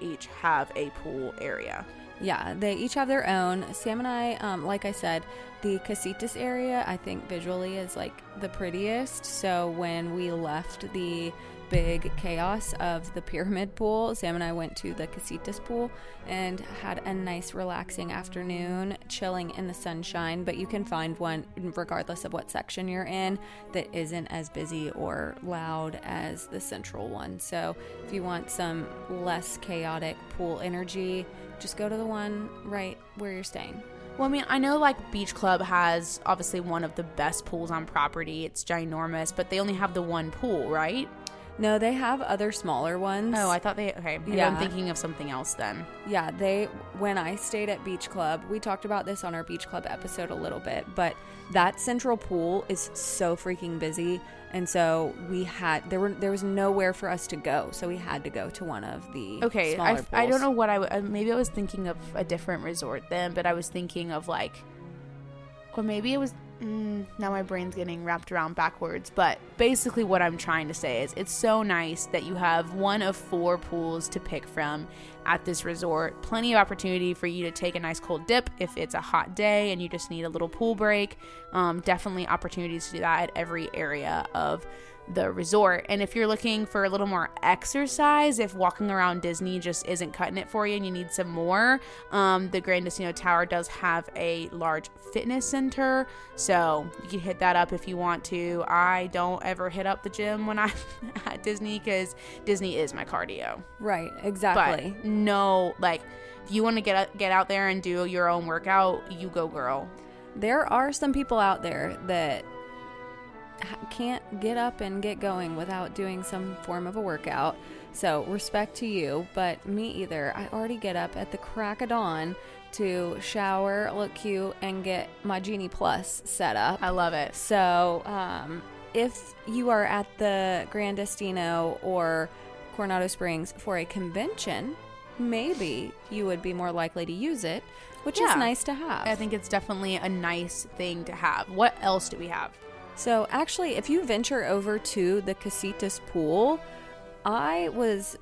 S1: Each have a pool area.
S2: Yeah, they each have their own. Sam and I, um, like I said, the Casitas area, I think visually is like the prettiest. So when we left the big chaos of the pyramid pool, Sam and I went to the Casitas pool and had a nice, relaxing afternoon, chilling in the sunshine. But you can find one, regardless of what section you're in, that isn't as busy or loud as the central one. So if you want some less chaotic pool energy, just go to the one right where you're staying.
S1: Well, I mean, I know like Beach Club has obviously one of the best pools on property. It's ginormous, but they only have the one pool, right?
S2: No, they have other smaller ones.
S1: Oh, I thought they. Okay, maybe
S2: Yeah.
S1: I'm thinking of something else then.
S2: yeah, they when I stayed at Beach Club, we talked about this on our Beach Club episode a little bit, but that central pool is so freaking busy, and so we had there were there was nowhere for us to go, so we had to go to one of the
S1: Okay,
S2: smaller
S1: I. I don't know what I w- maybe I was thinking of a different resort then, but I was thinking of like, or maybe it was. Mm, now my brain's getting wrapped around backwards, but basically what I'm trying to say is it's so nice that you have one of four pools to pick from at this resort. Plenty of opportunity for you to take a nice cold dip if it's a hot day and you just need a little pool break. Um, definitely opportunities to do that at every area of the resort. And if you're looking for a little more exercise, if walking around Disney just isn't cutting it for you and you need some more, um, the Grand Destino Tower does have a large fitness center. So you can hit that up if you want to. I don't ever hit up the gym when I'm at Disney because Disney is my cardio.
S2: right exactly.
S1: But no, like, if you want to get get out there and do your own workout, you go, girl.
S2: there are some people out there that ha- can't get up and get going without doing some form of a workout. So, respect to you, but me either. I already get up at the crack of dawn to shower, look cute, and get my Genie Plus set up.
S1: I love it.
S2: So, um, if you are at the Grand Destino or Coronado Springs for a convention, maybe you would be more likely to use it, which
S1: Yeah.
S2: is nice to have.
S1: I think it's definitely a nice thing to have. What else do we have?
S2: So, actually, if you venture over to the Casitas pool, I was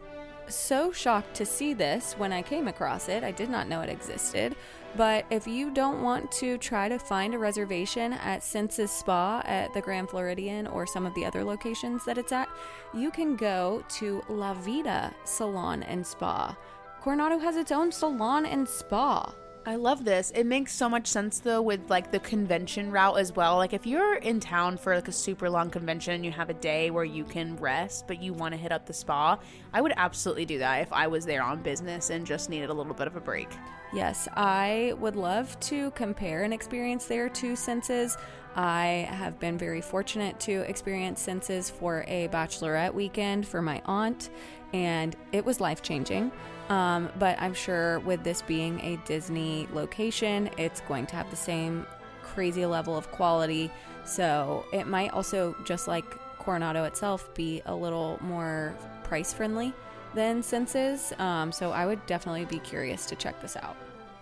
S2: so shocked to see this when I came across it. I did not know it existed. But if you don't want to try to find a reservation at Senses Spa at the Grand Floridian or some of the other locations that it's at, you can go to La Vida Salon and Spa. Coronado has its own salon and spa.
S1: I love this. It makes so much sense though with like the convention route as well. Like if you're in town for like a super long convention and you have a day where you can rest but you want to hit up the spa, I would absolutely do that if I was there on business and just needed a little bit of a break.
S2: Yes, I would love to compare an experience there to Senses. I have been very fortunate to experience Senses for a bachelorette weekend for my aunt, and it was life changing. Um, but I'm sure with this being a Disney location, it's going to have the same crazy level of quality. So it might also, just like Coronado itself, be a little more price friendly than Senses. Um, so I would definitely be curious to check this out.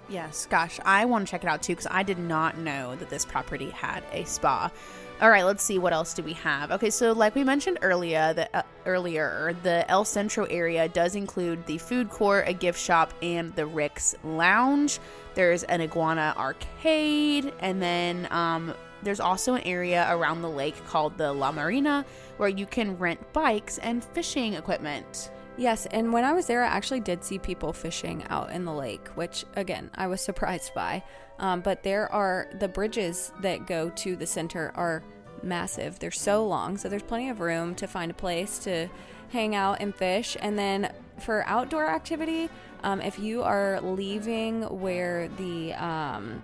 S1: Yes, gosh, I want to check it out too because I did not know that this property had a spa. All right, let's see what else do we have. Okay, so like we mentioned earlier, the uh, earlier the El Centro area does include the food court, a gift shop, and the Rix Lounge. There's an iguana arcade, and then um, there's also an area around the lake called the La Marina where you can rent bikes and fishing equipment.
S2: Yes, and when I was there, I actually did see people fishing out in the lake, which again, I was surprised by. Um, but there are the bridges that go to the center are massive. They're so long, so there's plenty of room to find a place to hang out and fish. And then for outdoor activity, um, if you are leaving where the um,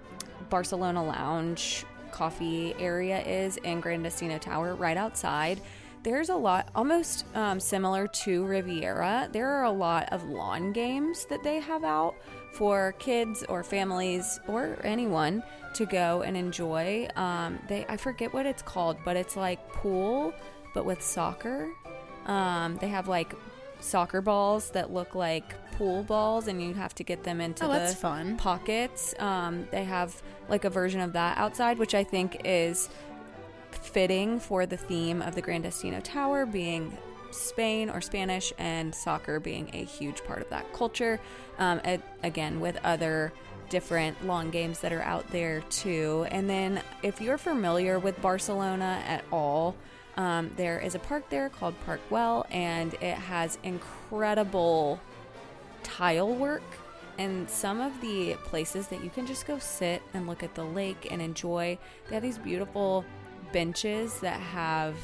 S2: Barcelona Lounge coffee area is in Grand Destino Tower, right outside. There's a lot, almost um, similar to Riviera. There are a lot of lawn games that they have out for kids or families or anyone to go and enjoy. Um, they I forget what it's called, but it's like pool, but with soccer. Um, they have like soccer balls that look like pool balls, and you have to get them into
S1: Oh,
S2: the
S1: fun.
S2: pockets. Um, they have like a version of that outside, which I think is fitting for the theme of the Grand Destino Tower being Spain or Spanish and soccer being a huge part of that culture. Um, again, with other different long games that are out there too. And then, if you're familiar with Barcelona at all, um, there is a park there called Park Güell, and it has incredible tile work and some of the places that you can just go sit and look at the lake and enjoy they have these beautiful benches that have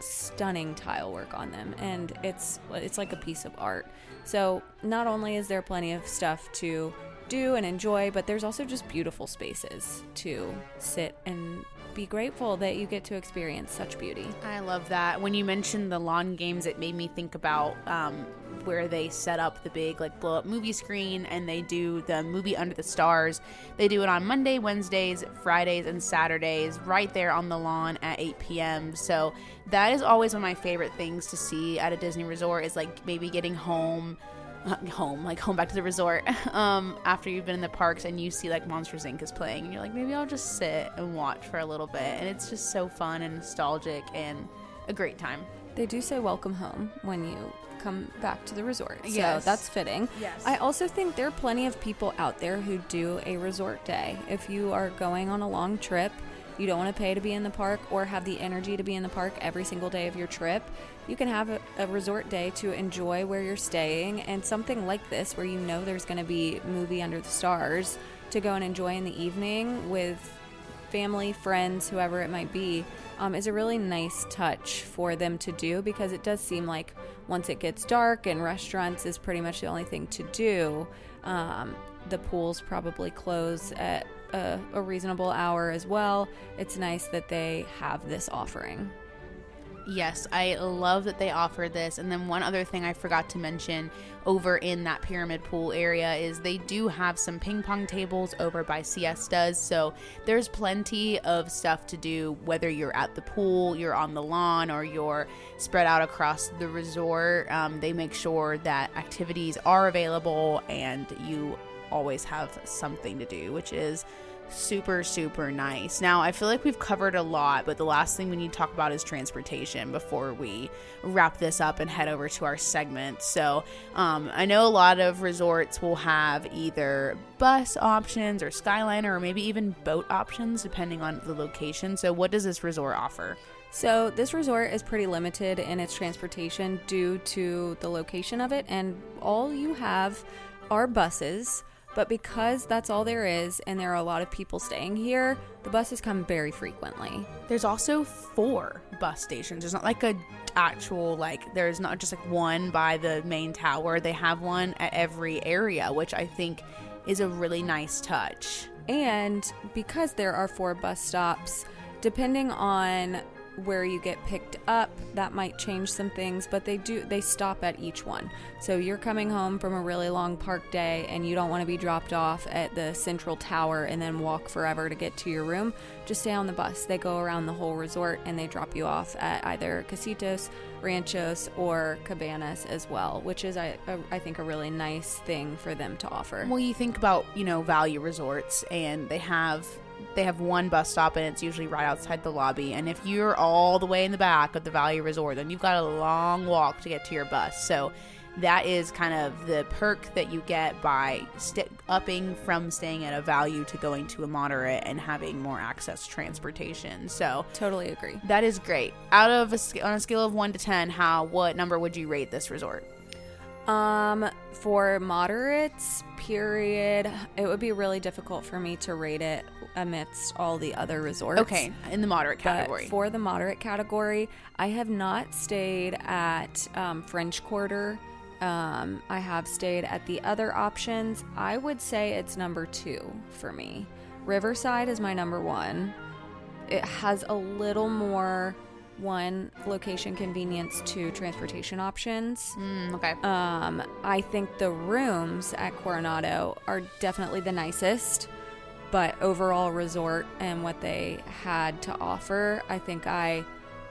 S2: stunning tile work on them and it's it's like a piece of art. So not only is there plenty of stuff to do and enjoy but there's also just beautiful spaces to sit and be grateful that you get to experience such beauty
S1: I love that. When you mentioned the lawn games, it made me think about um, where they set up the big like blow up movie screen and they do the movie Under the Stars. They do it on Monday, Wednesdays, Fridays, and Saturdays right there on the lawn at 8 p.m. So that is always one of my favorite things to see at a Disney resort is like maybe getting home home, like home back to the resort, um, after you've been in the parks and you see like Monsters Inc. is playing, and you're like, maybe I'll just sit and watch for a little bit. And it's just so fun and nostalgic and a great time.
S2: They do say welcome home when you come back to the resort. So
S1: Yes.
S2: that's fitting.
S1: Yes.
S2: I also think there are plenty of people out there who do a resort day. If you are going on a long trip, you don't want to pay to be in the park or have the energy to be in the park every single day of your trip, you can have a, a resort day to enjoy where you're staying and something like this where you know there's going to be movie under the stars to go and enjoy in the evening with family, friends, whoever it might be, um, is a really nice touch for them to do because it does seem like once it gets dark and restaurants is pretty much the only thing to do, um, the pools probably close at a, a reasonable hour as well. It's nice that they have this offering.
S1: Yes, I love that they offer this. And then one other thing I forgot to mention over in that pyramid pool area is they do have some ping pong tables over by siestas. So there's plenty of stuff to do, whether you're at the pool, you're on the lawn, or you're spread out across the resort. Um, they make sure that activities are available and you always have something to do, which is super super nice. Now i feel like we've covered a lot but the last thing we need to talk about is transportation before we wrap this up and head over to our segment. So um, i know a lot of resorts will have either bus options or skyliner or maybe even boat options depending on the location. So what does this resort offer?
S2: So, this resort is pretty limited in its transportation due to the location of it, and all you have are buses. But because that's all there is, and there are a lot of people staying here, the buses come very frequently.
S1: there's also four bus stations. There's not like a actual like there's not just like one by the main tower. They have one at every area which i think is a really nice touch.
S2: And because there are four bus stops, depending on where you get picked up, that might change some things, but they do they stop at each one. So you're coming home from a really long park day and you don't want to be dropped off at the central tower and then walk forever to get to your room, just stay on the bus. They go around the whole resort and they drop you off at either Casitas, Ranchos, or Cabanas as well, which is I I think a really nice thing for them to offer.
S1: well you think about you know value resorts and they have they have one bus stop and it's usually right outside the lobby. And if you're all the way in the back of the value resort then you've got a long walk to get to your bus. So that is kind of the perk that you get by st- upping from staying at a value to going to a moderate and having more access to transportation. So
S2: Totally agree.
S1: that is great. Out of a, on a scale of 1 to 10 how what number would you rate this resort?
S2: Um, for moderates, period, it would be really difficult for me to rate it amidst all the other resorts.
S1: okay in the moderate category
S2: But for the moderate category, I have not stayed at um, French Quarter. Um, I have stayed at the other options. I would say it's number two for me. Riverside is my number one. it has a little more one location convenience to transportation options.
S1: Mm, okay.
S2: Um, I think the rooms at Coronado are definitely the nicest, but overall resort and what they had to offer, I think I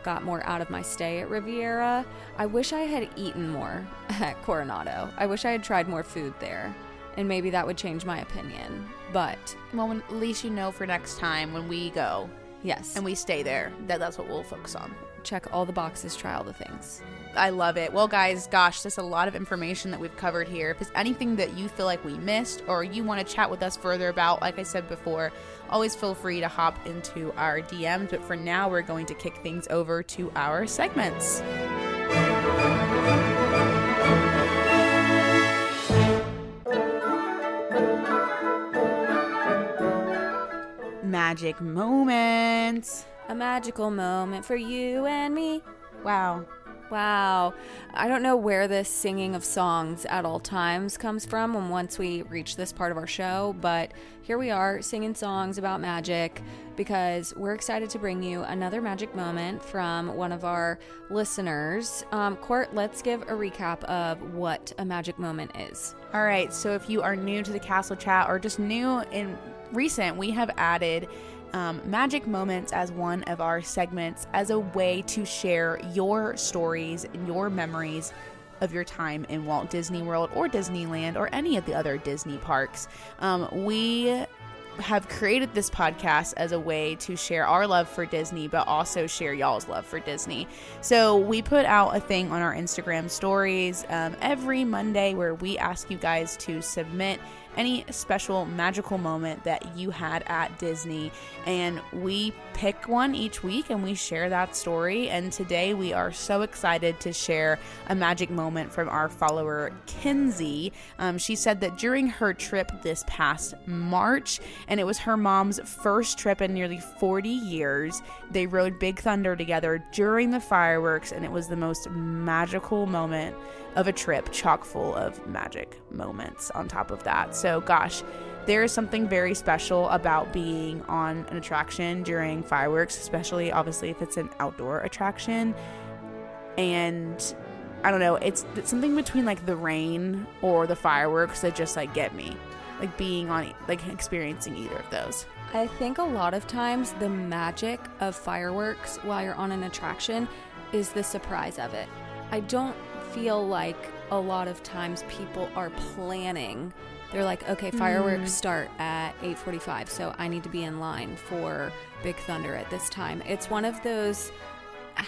S2: got more out of my stay at Riviera. I wish I had eaten more at Coronado. I wish I had tried more food there. And maybe that would change my opinion. But
S1: well, when, at least you know for next time when we go
S2: yes,
S1: and we stay there that that's what we'll focus on.
S2: check all the boxes, try all the things.
S1: I love it. Well, guys, gosh, there's a lot of information that we've covered here. If there's anything that you feel like we missed or you want to chat with us further about, like I said before, always feel free to hop into our DMs. But for now, we're going to kick things over to our segments. Magic moments.
S2: A magical moment for you and me.
S1: Wow.
S2: Wow. I don't know where this singing of songs at all times comes from when once we reach this part of our show, but here we are singing songs about magic because we're excited to bring you another magic moment from one of our listeners. Um, Court, let's give a recap of what a magic moment is.
S1: All right, so if you are new to the Castle Chat or just new in recent, we have added um, magic moments as one of our segments as a way to share your stories and your memories of your time in Walt Disney World or Disneyland or any of the other Disney parks. Um, we have created this podcast as a way to share our love for Disney, but also share y'all's love for Disney. So we put out a thing on our Instagram stories um, every Monday where we ask you guys to submit any special magical moment that you had at Disney. And we pick one each week and we share that story. And today we are so excited to share a magic moment from our follower, Kinsey. Um, she said that during her trip this past March, and it was her mom's first trip in nearly 40 years, they rode Big Thunder together during the fireworks, and it was the most magical moment of a trip, chock full of magic moments on top of that. So, gosh, there is something very special about being on an attraction during fireworks, especially obviously if it's an outdoor attraction. And I don't know, it's, it's something between like the rain or the fireworks that just like get me. Like being on, like experiencing either of those.
S2: I think a lot of times the magic of fireworks while you're on an attraction is the surprise of it. I don't feel like a lot of times people are planning. They're like, okay, fireworks mm. start at 8:45, so I need to be in line for Big Thunder at this time. It's one of those ah,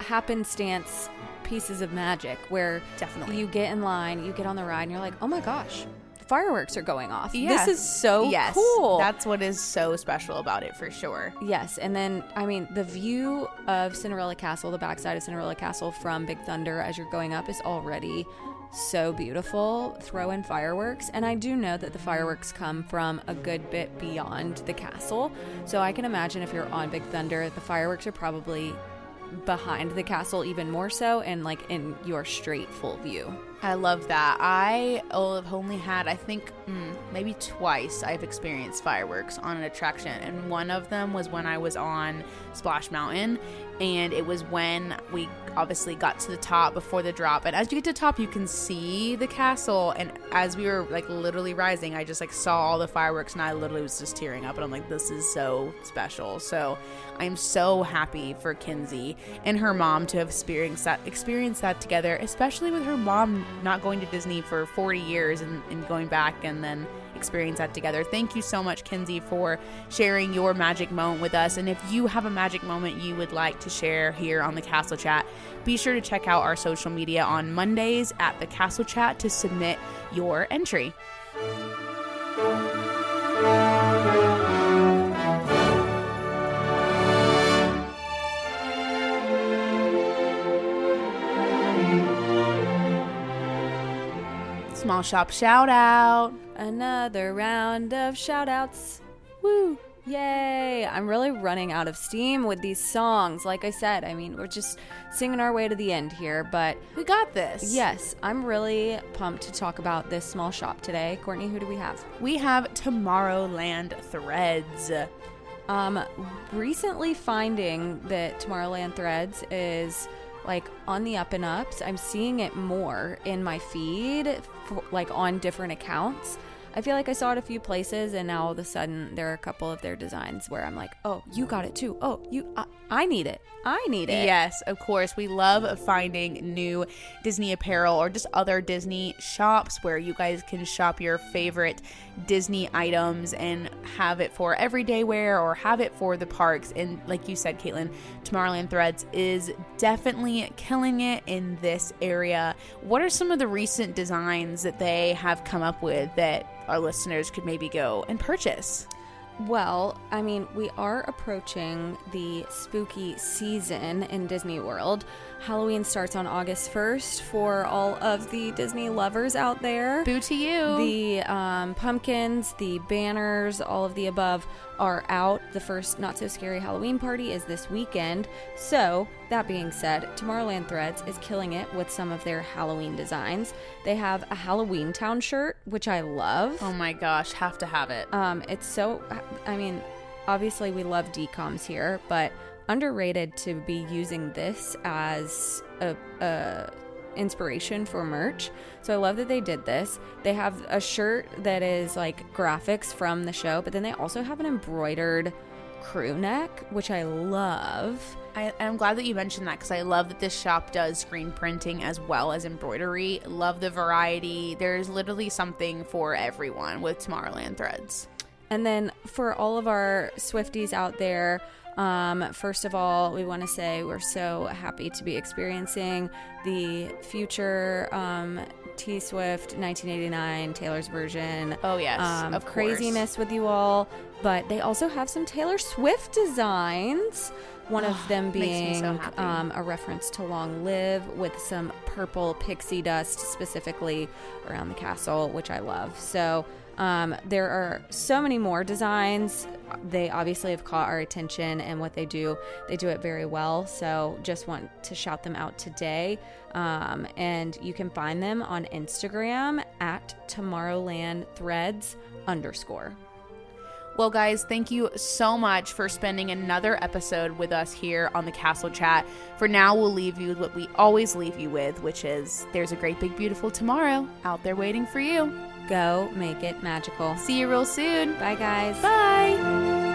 S2: happenstance pieces of magic where
S1: Definitely.
S2: you get in line, you get on the ride, and you're like, oh my gosh, fireworks are going off.
S1: Yeah.
S2: This is so
S1: yes,
S2: cool.
S1: That's what is so special about it for sure.
S2: Yes, and then I mean the view of Cinderella Castle, the backside of Cinderella Castle from Big Thunder as you're going up is already so beautiful. Throw in fireworks, and I do know that the fireworks come from a good bit beyond the castle. So I can imagine if you're on Big Thunder, the fireworks are probably behind the castle even more so and like in your straight full view.
S1: I love that. I have only had, I think, mm, maybe twice I've experienced fireworks on an attraction. And one of them was when I was on Splash Mountain. And it was when we obviously got to the top before the drop. And as you get to the top, you can see the castle. And as we were like literally rising, I just like saw all the fireworks and I literally was just tearing up. And I'm like, this is so special. So I'm so happy for Kinsey and her mom to have experienced that, experienced that together, especially with her mom not going to Disney for 40 years and, and going back and then experience that together. Thank you so much, Kinsey, for sharing your magic moment with us. And if you have a magic moment you would like to share here on the Castle Chat, be sure to check out our social media on Mondays at the Castle Chat to submit your entry. Small shop shout out.
S2: Another round of shout outs. Woo! Yay! I'm really running out of steam with these songs. Like I said, I mean, we're just singing our way to the end here, but
S1: We got this.
S2: yes, I'm really pumped to talk about this small shop today. Courtney, who do we have?
S1: We have Tomorrowland Threads.
S2: Um, recently finding that Tomorrowland Threads is like on the up and ups. I'm seeing it more in my feed, for, like on different accounts. I feel like I saw it a few places, and now all of a sudden there are a couple of their designs where I'm like, "Oh, you got it too. Oh, you, I, I need it. I need it."
S1: Yes, of course. We love finding new Disney apparel or just other Disney shops where you guys can shop your favorite Disney items and have it for everyday wear or have it for the parks. And like you said, Caitlin, Tomorrowland Threads is definitely killing it in this area. What are some of the recent designs that they have come up with that our listeners could maybe go and purchase?
S2: Well, I mean, we are approaching the spooky season in Disney World. Halloween starts on August 1st for all of the Disney lovers out there.
S1: Boo to you.
S2: The um, pumpkins, the banners, all of the above are out. The first Not So Scary Halloween party is this weekend. So, that being said, Tomorrowland Threads is killing it with some of their Halloween designs. They have a Halloween Town shirt, which I love.
S1: oh my gosh, have to have it.
S2: Um, it's so, I mean, obviously we love DCOMs here, but underrated to be using this as a, a inspiration for merch. So I love that they did this. They have a shirt that is like graphics from the show, but then they also have an embroidered crew neck, which I love.
S1: I, I'm glad that you mentioned that because I love that this shop does screen printing as well as embroidery. Love the variety. There's literally something for everyone with Tomorrowland Threads.
S2: And then for all of our Swifties out there, um, first of all, we want to say we're so happy to be experiencing the future um, T Swift 1989 Taylor's version.
S1: Oh, yes,
S2: um,
S1: of course.
S2: craziness with you all. But they also have some Taylor Swift designs. One of them being
S1: so
S2: um, a reference to Long Live with some purple pixie dust specifically around the castle, which I love. So um, there are so many more designs. They obviously have caught our attention, and what they do, they do it very well. So just want to shout them out today. Um, and you can find them on Instagram at Tomorrowland Threads underscore.
S1: Well, guys, thank you so much for spending another episode with us here on the Castle Chat. For now, we'll leave you with what we always leave you with, which is there's a great, big, beautiful tomorrow out there waiting for you.
S2: Go make it magical.
S1: See you real soon.
S2: Bye, guys.
S1: Bye.